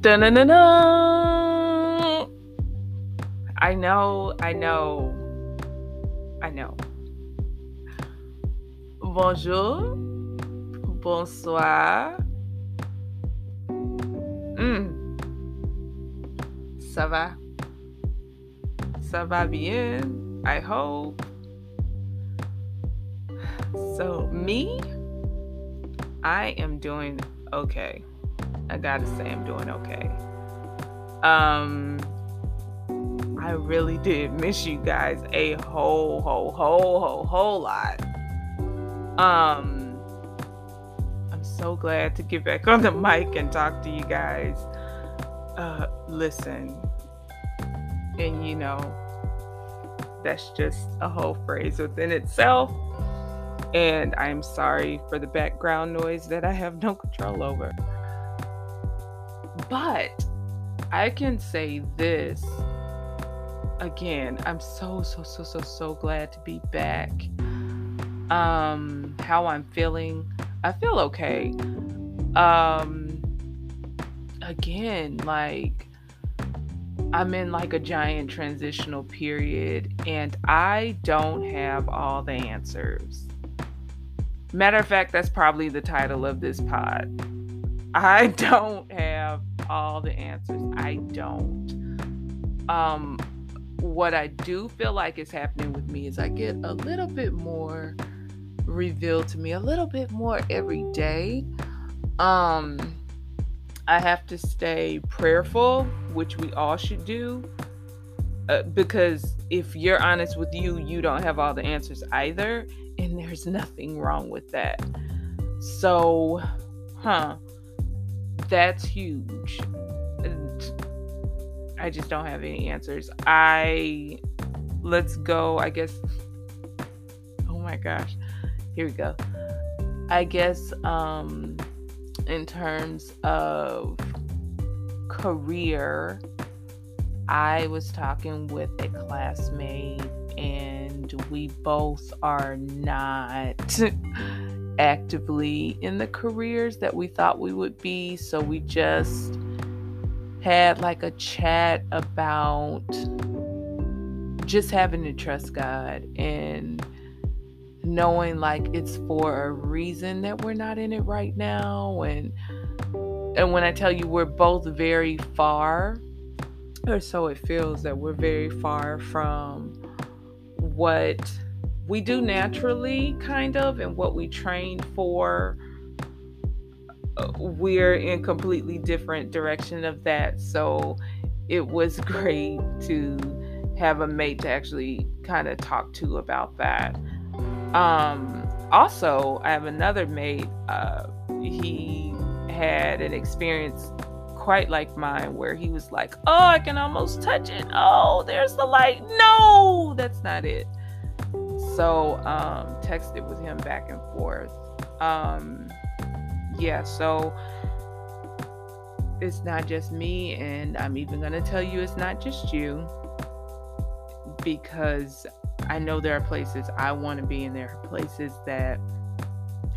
Da-na-na-na. I know, I know, I know. Bonjour, bonsoir. Mm. Ça va? Ça va bien? I hope. So, me, I am doing okay. I gotta say, I'm doing okay. Um, I really did miss you guys a whole, whole, whole, whole, whole lot. Um, I'm so glad to get back on the mic and talk to you guys. Uh, listen, and you know, that's just a whole phrase within itself. And I'm sorry for the background noise that I have no control over. But I can say this again. I'm so, so, so, so, so glad to be back. Um, how I'm feeling. I feel okay. Um, again, like I'm in like a giant transitional period and I don't have all the answers. Matter of fact, that's probably the title of this pod. I don't have all the answers. I don't. Um what I do feel like is happening with me is I get a little bit more revealed to me, a little bit more every day. Um I have to stay prayerful, which we all should do. Uh, because if you're honest with you, you don't have all the answers either. And there's nothing wrong with that. So, huh, that's huge. I just don't have any answers. I, let's go, I guess. Oh my gosh. Here we go. I guess, um, in terms of career, I was talking with a classmate, and we both are not actively in the careers that we thought we would be. So we just had like a chat about just having to trust God and knowing like it's for a reason that we're not in it right now and and when I tell you we're both very far or so it feels that we're very far from what we do naturally kind of and what we train for uh, we're in completely different direction of that so it was great to have a mate to actually kind of talk to about that um, also, I have another mate. Uh, he had an experience quite like mine where he was like, Oh, I can almost touch it. Oh, there's the light. No, that's not it. So, um, texted with him back and forth. Um, yeah, so it's not just me, and I'm even going to tell you it's not just you because I know there are places I want to be, and there are places that,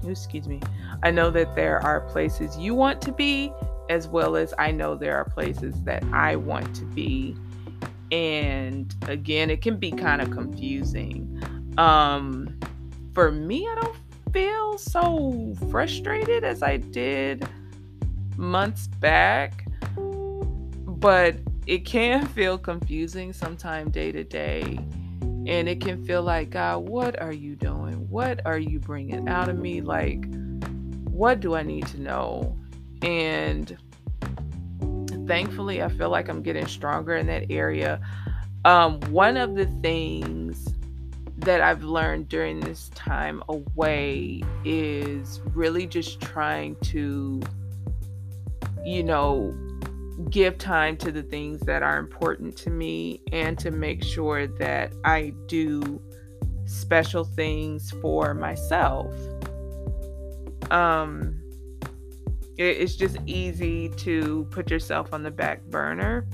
excuse me, I know that there are places you want to be, as well as I know there are places that I want to be. And again, it can be kind of confusing. Um, for me, I don't feel so frustrated as I did months back, but it can feel confusing sometime day to day and it can feel like, God, what are you doing? What are you bringing out of me? Like, what do I need to know? And thankfully, I feel like I'm getting stronger in that area. Um, one of the things that I've learned during this time away is really just trying to, you know, give time to the things that are important to me and to make sure that I do special things for myself. Um it's just easy to put yourself on the back burner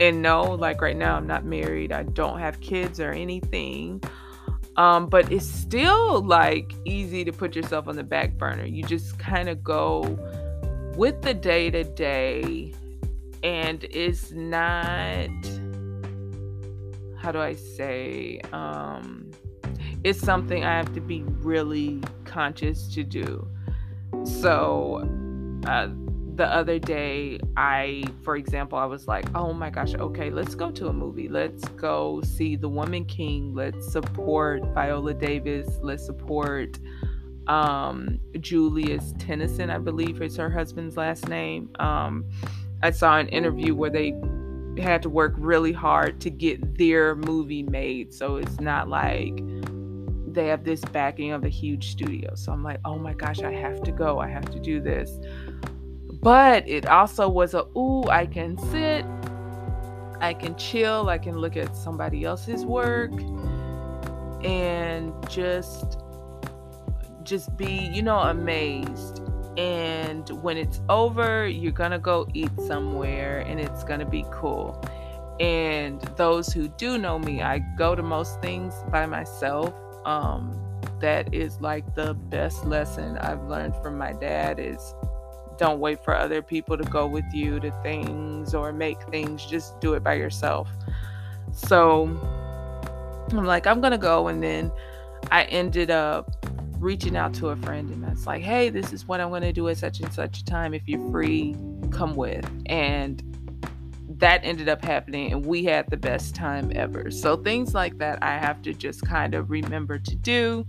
and no like right now I'm not married, I don't have kids or anything. Um, but it's still like easy to put yourself on the back burner. You just kind of go with the day to day and is not how do I say um it's something I have to be really conscious to do. So uh the other day I for example I was like, "Oh my gosh, okay, let's go to a movie. Let's go see The Woman King. Let's support Viola Davis. Let's support um, Julius Tennon, I believe is her husband's last name. Um, I saw an interview where they had to work really hard to get their movie made. So it's not like they have this backing of a huge studio. So I'm like, oh my gosh, I have to go. I have to do this. But it also was a, ooh, I can sit, I can chill, I can look at somebody else's work and just just be, you know, amazed. And when it's over, you're going to go eat somewhere and it's going to be cool. And those who do know me, I go to most things by myself. Um, that is like the best lesson I've learned from my dad is don't wait for other people to go with you to things or make things just do it by yourself so i'm like i'm gonna go and then i ended up reaching out to a friend and that's like, hey, this is what I'm to do at such and such a time. If you're free, come with. And that ended up happening and we had the best time ever. So things like that I have to just kind of remember to do.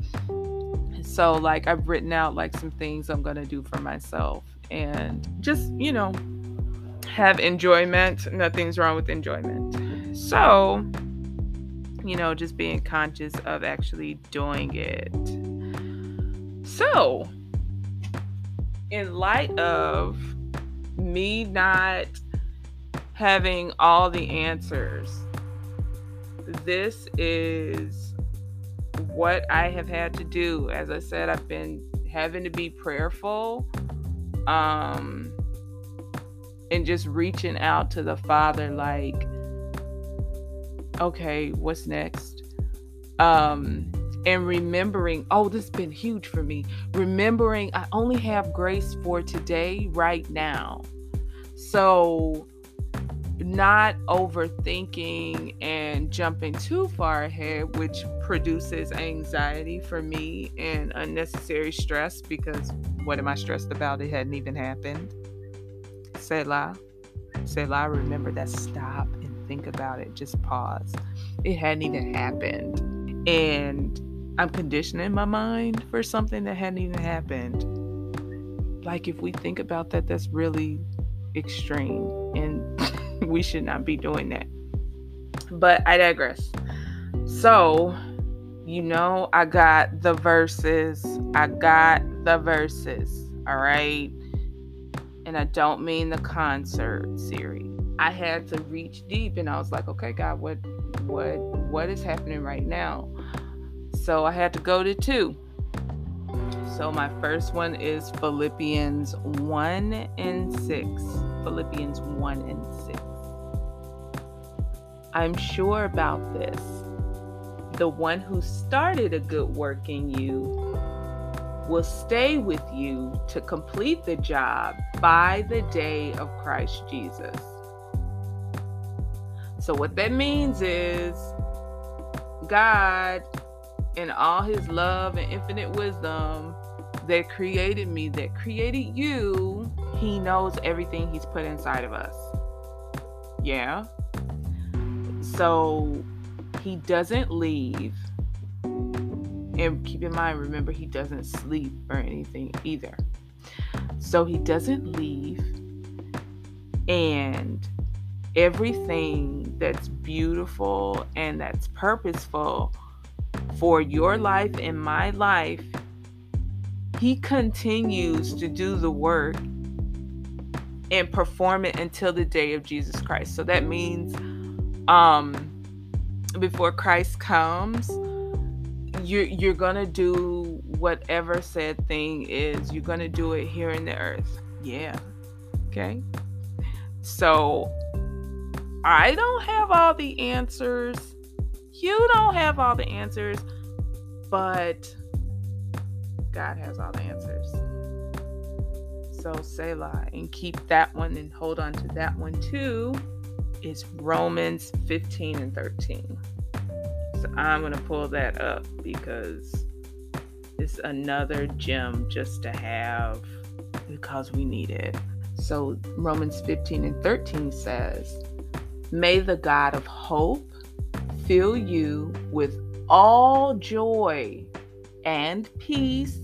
So like I've written out like some things I'm going to do for myself and just, you know, have enjoyment. Nothing's wrong with enjoyment. So, you know, just being conscious of actually doing it. So, in light of me not having all the answers, this is what I have had to do. As I said, I've been having to be prayerful um and just reaching out to the father like okay, what's next? Um and remembering, oh, this has been huge for me. Remembering I only have grace for today, right now. So, not overthinking and jumping too far ahead, which produces anxiety for me and unnecessary stress because what am I stressed about? It hadn't even happened. Selah. Selah, remember that. Stop and think about it. Just pause. It hadn't even happened. And I'm conditioning my mind for something that hadn't even happened. Like, if we think about that, that's really extreme, and we should not be doing that. But I digress. So, you know, I got the verses. I got the verses. All right. And I don't mean the concert series. I had to reach deep and I was like, okay, God, what what what is happening right now? So I had to go to two. So my first one is Philippians 1 and 6. Philippians 1 and 6. I'm sure about this. The one who started a good work in you will stay with you to complete the job by the day of Christ Jesus. So, what that means is God in all his love and infinite wisdom that created me, that created you, he knows everything he's put inside of us. Yeah. So he doesn't leave. And keep in mind, remember, he doesn't sleep or anything either. So he doesn't leave. And everything that's beautiful and that's purposeful for your life and my life, He continues to do the work and perform it until the day of Jesus Christ. So that means um before Christ comes, you're you're gonna do whatever said thing is. You're gonna do it here in the earth. Yeah. Okay. So I don't have all the answers you don't have all the answers, but God has all the answers. So Selah and keep that one and hold on to that one too is Romans 15 and 13. So I'm going to pull that up because it's another gem just to have because we need it. So Romans 15 and 13 says, May the God of hope fill you with all joy and peace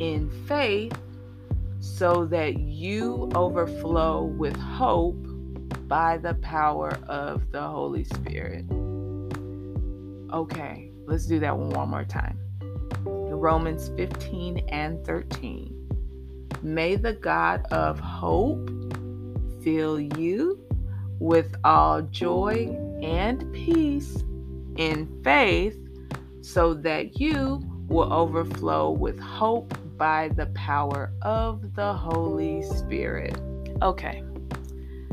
in faith so that you overflow with hope by the power of the Holy Spirit. Okay, let's do that one more time. Romans 15 and 13. May the God of hope fill you with all joy and peace in faith so that you will overflow with hope by the power of the Holy Spirit. Okay.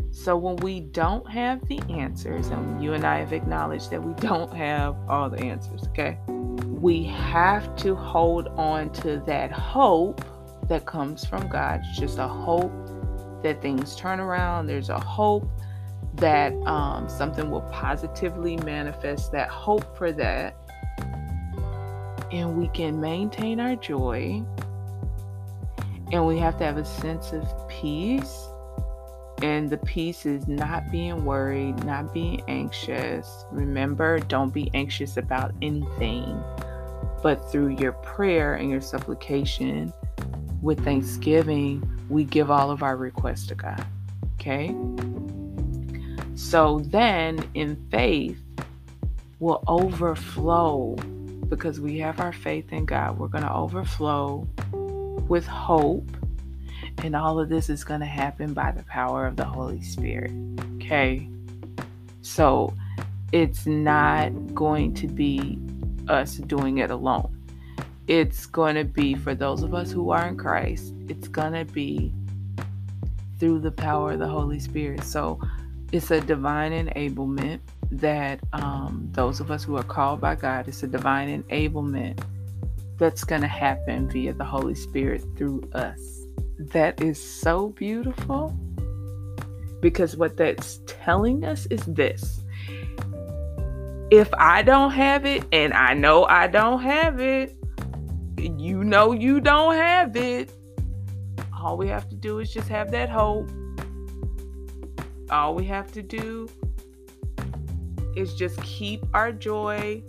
So when we don't have the answers, and you and I have acknowledged that we don't have all the answers, okay? We have to hold on to that hope that comes from God. It's just a hope that things turn around. There's a hope that um, something will positively manifest that hope for that. And we can maintain our joy. And we have to have a sense of peace. And the peace is not being worried, not being anxious. Remember, don't be anxious about anything, but through your prayer and your supplication with thanksgiving, we give all of our requests to God. Okay? So then in faith, will overflow because we have our faith in God. We're going to overflow with hope. And all of this is going to happen by the power of the Holy Spirit. Okay? So it's not going to be us doing it alone. It's going to be for those of us who are in Christ, it's going to be through the power of the Holy Spirit. So it's a divine enablement that um, those of us who are called by God, it's a divine enablement that's going to happen via the Holy Spirit through us. That is so beautiful because what that's telling us is this. If I don't have it, and I know I don't have it, you know you don't have it. All we have to do is just have that hope all we have to do is just keep our joy,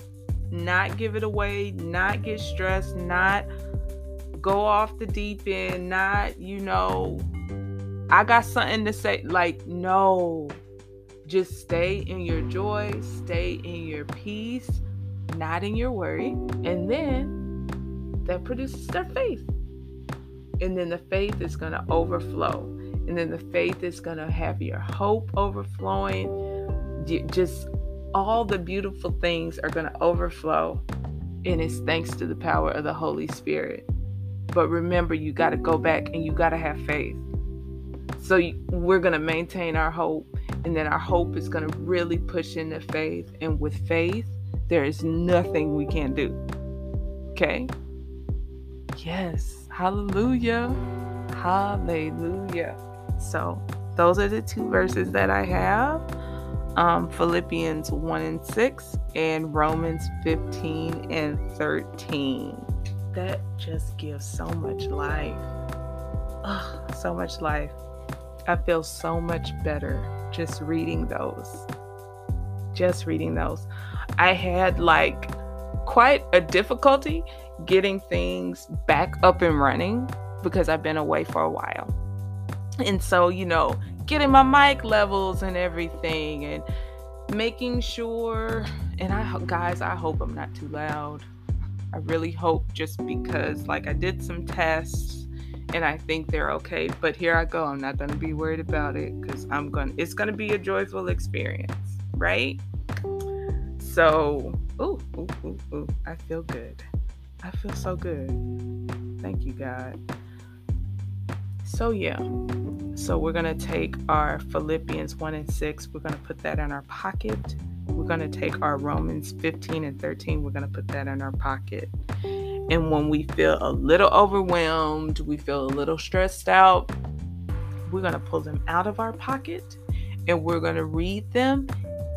not give it away, not get stressed, not go off the deep end, not, you know, I got something to say. Like, no, just stay in your joy, stay in your peace, not in your worry. And then that produces their faith. And then the faith is going to overflow and then the faith is going to have your hope overflowing. Just all the beautiful things are going to overflow. And it's thanks to the power of the Holy Spirit. But remember, you got to go back and you got to have faith. So we're going to maintain our hope. And then our hope is going to really push into faith. And with faith, there is nothing we can't do. Okay? Yes. Hallelujah. Hallelujah. So, those are the two verses that I have um, Philippians 1 and 6 and Romans 15 and 13. That just gives so much life. So much life. I feel so much better just reading those. Just reading those. I had like quite a difficulty getting things back up and running because I've been away for a while. And so, you know, getting my mic levels and everything and making sure and I guys, I hope I'm not too loud. I really hope just because like I did some tests and I think they're okay, but here I go. I'm not going to be worried about it cuz I'm going to it's going to be a joyful experience, right? So, ooh, ooh, ooh, ooh, I feel good. I feel so good. Thank you, God. So, yeah. So, we're going to take our Philippians 1 and 6, we're going to put that in our pocket. We're going to take our Romans 15 and 13, we're going to put that in our pocket. And when we feel a little overwhelmed, we feel a little stressed out, we're going to pull them out of our pocket and we're going to read them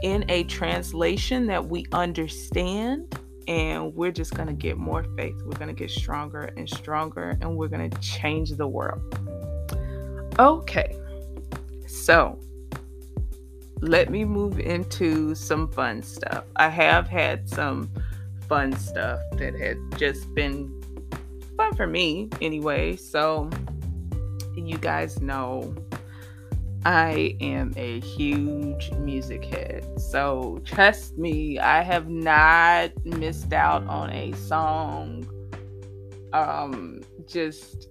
in a translation that we understand. And we're just going to get more faith. We're going to get stronger and stronger, and we're going to change the world. Okay, so let me move into some fun stuff. I have had some fun stuff that had just been fun for me anyway. So, you guys know I am a huge music head. So, trust me, I have not missed out on a song. Um, just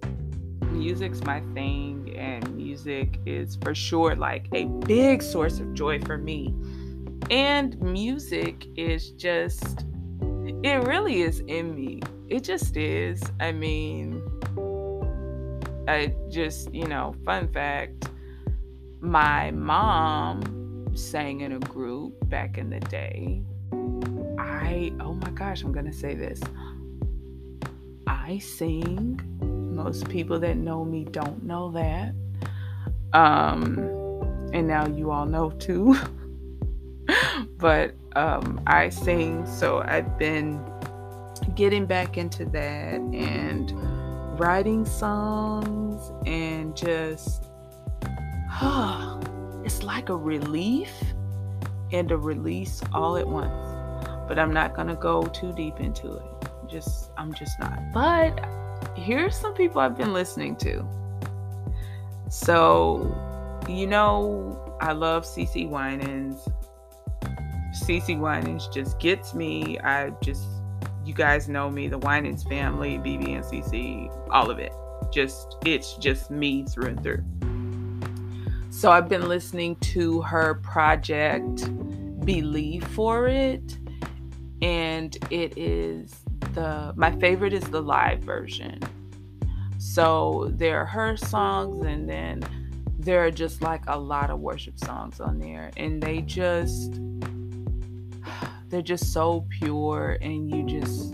music's my thing, and music is for sure like a big source of joy for me. And music is just, it really is in me. It just is. I mean, I just, you know, fun fact my mom sang in a group back in the day. I, oh my gosh, I'm going to say this. I sing most people that know me don't know that. Um, and now you all know too. but um, I sing, so I've been getting back into that and writing songs and just, oh, it's like a relief and a release all at once. But I'm not gonna go too deep into it. Just, I'm just not. But here's some people I've been listening to. So, you know, I love CeCe Winans. CeCe Winans just gets me. I just, you guys know me, the Winans family, BeBe and CeCe, all of it. Just, it's just me through and through. So I've been listening to her project, Believe for It, and it is the my favorite is the live version. So there are her songs and then there are just like a lot of worship songs on there. And they just they're just so pure and you just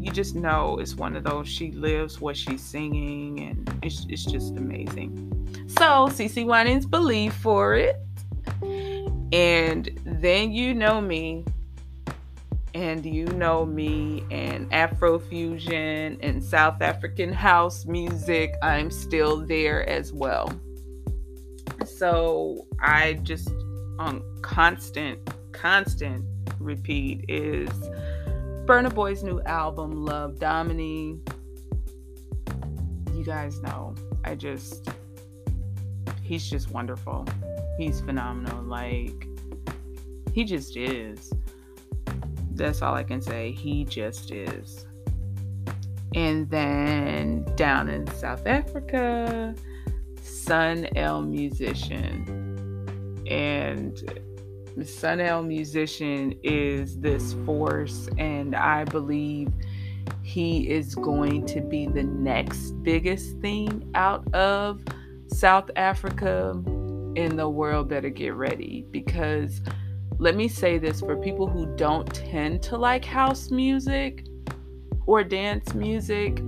you just know it's one of those she lives what she's singing and it's, it's just amazing. So CeCe Winans believe for it. And then you know me and you know me and Afrofusion and South African house music, I'm still there as well. So I just on constant, constant repeat is Burna Boy's new album, Love Damini. You guys know, I just, he's just wonderful. He's phenomenal. Like, he just is. That's all I can say. He just is. And then down in South Africa, Sun El Musician. And Sun El Musician is this force, and I believe he is going to be the next biggest thing out of South Africa. In the world, better get ready because let me say this for people who don't tend to like house music or dance music,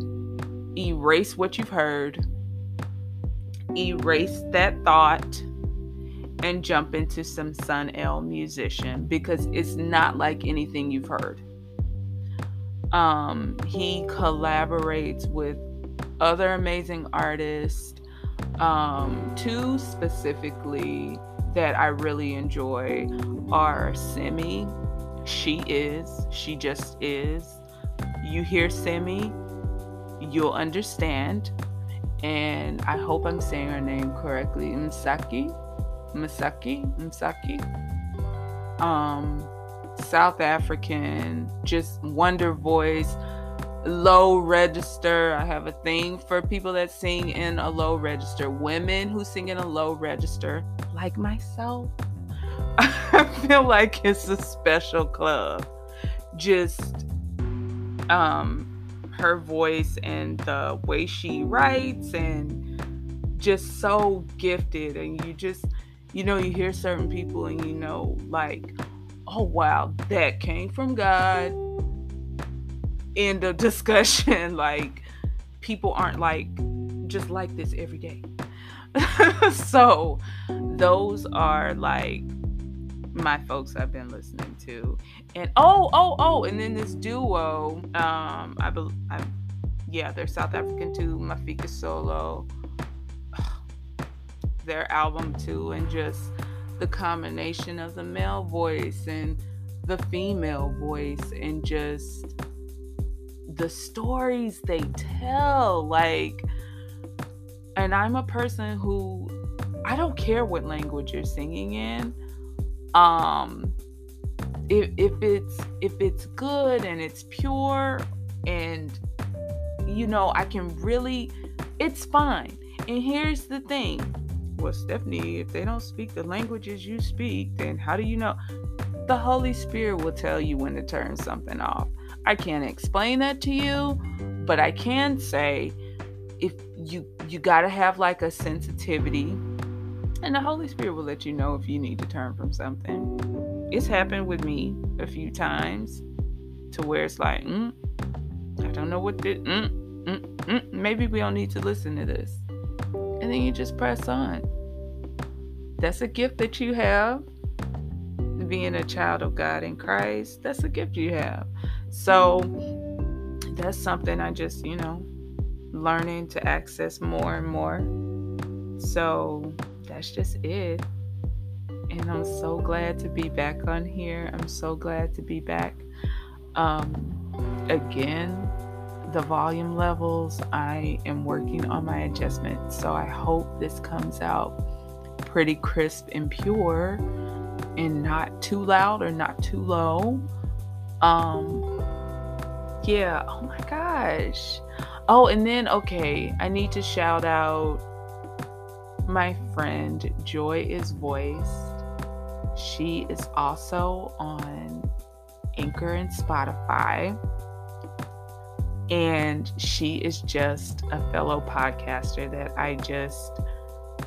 erase what you've heard, erase that thought, and jump into some Sun El musician because it's not like anything you've heard. Um, he collaborates with other amazing artists. Um, two specifically that I really enjoy are Simi. She is. She just is. You hear Simi, you'll understand. And I hope I'm saying her name correctly. Msaki. Msaki. Msaki. Um, South African, just wonder voice low register. I have a thing for people that sing in a low register, women who sing in a low register, like myself. I feel like it's a special club. Just um her voice and the way she writes and just so gifted and you just you know you hear certain people and you know like oh wow that came from God end of discussion. like people aren't like just like this every day. so those are like my folks I've been listening to. And oh, oh, oh, and then this duo, um, I believe, yeah, they're South African too, Mafikizolo. Their album too, and just the combination of the male voice and the female voice and just the stories they tell. Like, and I'm a person who I don't care what language you're singing in. Um, if if it's if it's good and it's pure and you know I can really, it's fine. And here's the thing. Well, Stephanie, if they don't speak the languages you speak, then how do you know? The Holy Spirit will tell you when to turn something off. I can't explain that to you, but I can say if you you got to have like a sensitivity and the Holy Spirit will let you know if you need to turn from something. It's happened with me a few times to where it's like, mm, I don't know what this, mm, mm, mm, maybe we don't need to listen to this. And then you just press on. That's a gift that you have. Being a child of God in Christ, that's a gift you have. So that's something I just, you know, learning to access more and more. So that's just it. And I'm so glad to be back on here. I'm so glad to be back. Um, again, the volume levels, I am working on my adjustment. So I hope this comes out pretty crisp and pure and not too loud or not too low. Um, yeah, oh my gosh. Oh, and then, okay, I need to shout out my friend Joy is Voiced. She is also on Anchor and Spotify. And she is just a fellow podcaster that I just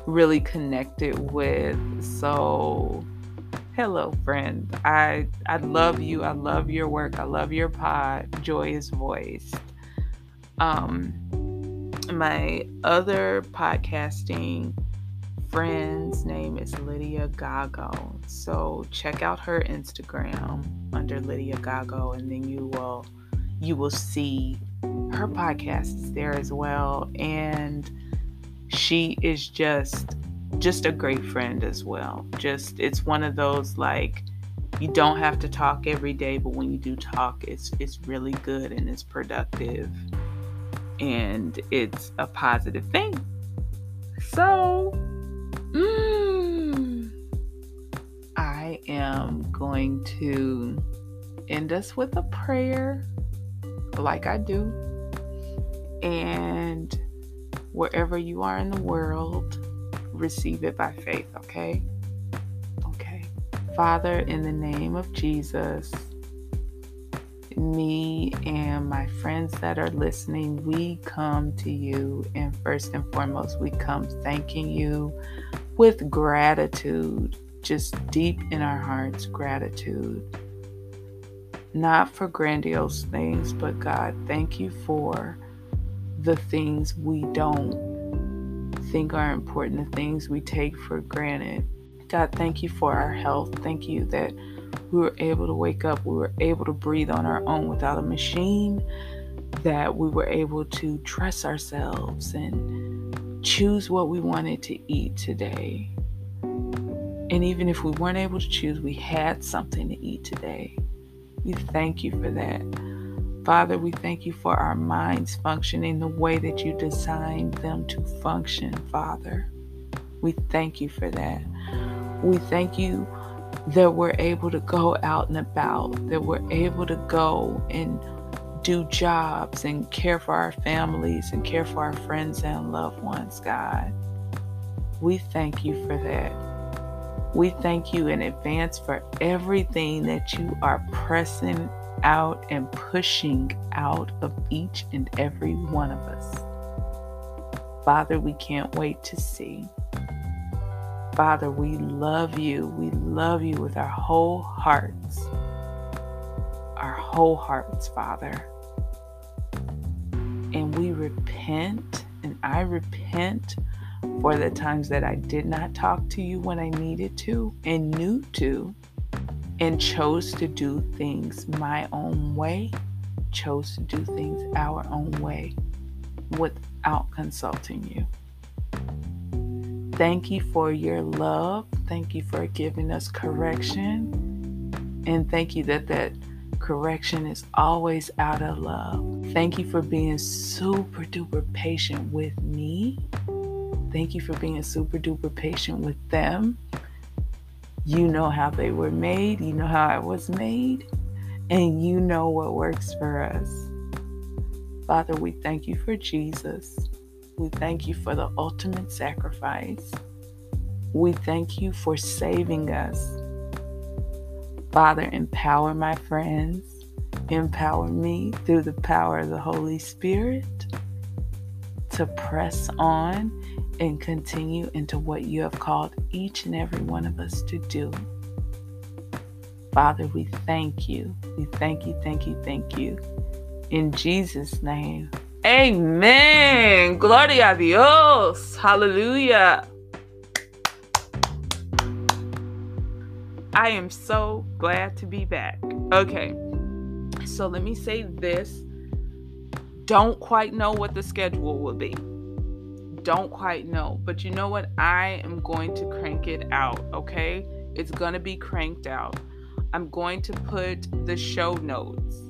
really connected with. So, hello, friend. I I love you. I love your work. I love your pod. Joy is Voiced. Um, my other podcasting friend's name is Lydia Gago. So check out her Instagram under Lydia Gago, and then you will you will see her podcast is there as well. And she is just just a great friend as well. Just it's one of those like you don't have to talk every day, but when you do talk, it's it's really good and it's productive and it's a positive thing. So Mm. I am going to end us with a prayer, like I do. And wherever you are in the world, receive it by faith, okay? Okay. Father, in the name of Jesus, me and my friends that are listening, we come to you. And first and foremost, we come thanking you with gratitude, just deep in our hearts, gratitude. Not for grandiose things, but God, thank you for the things we don't think are important, the things we take for granted. God, thank you for our health. Thank you that we were able to wake up, we were able to breathe on our own without a machine, that we were able to dress ourselves and choose what we wanted to eat today. And even if we weren't able to choose, we had something to eat today. We thank you for that. Father, we thank you for our minds functioning the way that you designed them to function, Father. We thank you for that. We thank you that we're able to go out and about, that we're able to go and do jobs and care for our families and care for our friends and loved ones, God. We thank you for that. We thank you in advance for everything that you are pressing out and pushing out of each and every one of us. Father, we can't wait to see. Father, we love you. We love you with our whole hearts. Our whole hearts, Father. And we repent, and I repent for the times that I did not talk to you when I needed to and knew to, and chose to do things my own way, chose to do things our own way without consulting you. Thank you for your love. Thank you for giving us correction. And thank you that that correction is always out of love. Thank you for being super duper patient with me. Thank you for being super duper patient with them. You know how they were made, you know how I was made, and you know what works for us. Father, we thank you for Jesus. We thank you for the ultimate sacrifice. We thank you for saving us. Father, empower my friends, empower me through the power of the Holy Spirit to press on and continue into what you have called each and every one of us to do. Father, we thank you. We thank you, thank you, thank you. In Jesus' name. Amen. Gloria a Dios. Hallelujah. I am so glad to be back. Okay. So let me say this. Don't quite know what the schedule will be. Don't quite know. But you know what? I am going to crank it out, okay? It's going to be cranked out. I'm going to put the show notes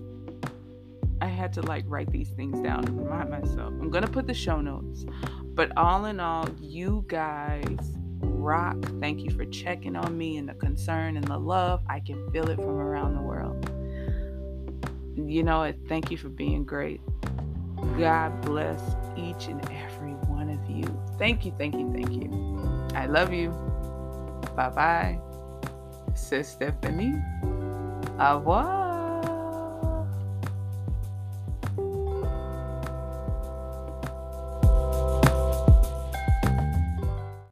I had to like write these things down to remind myself. I'm gonna put the show notes. But all in all, you guys rock. Thank you for checking on me and the concern and the love. I can feel it from around the world. You know, it. thank you for being great. God bless each and every. Thank you, thank you, thank you. I love you. Bye bye. C'est Stephanie. Au revoir.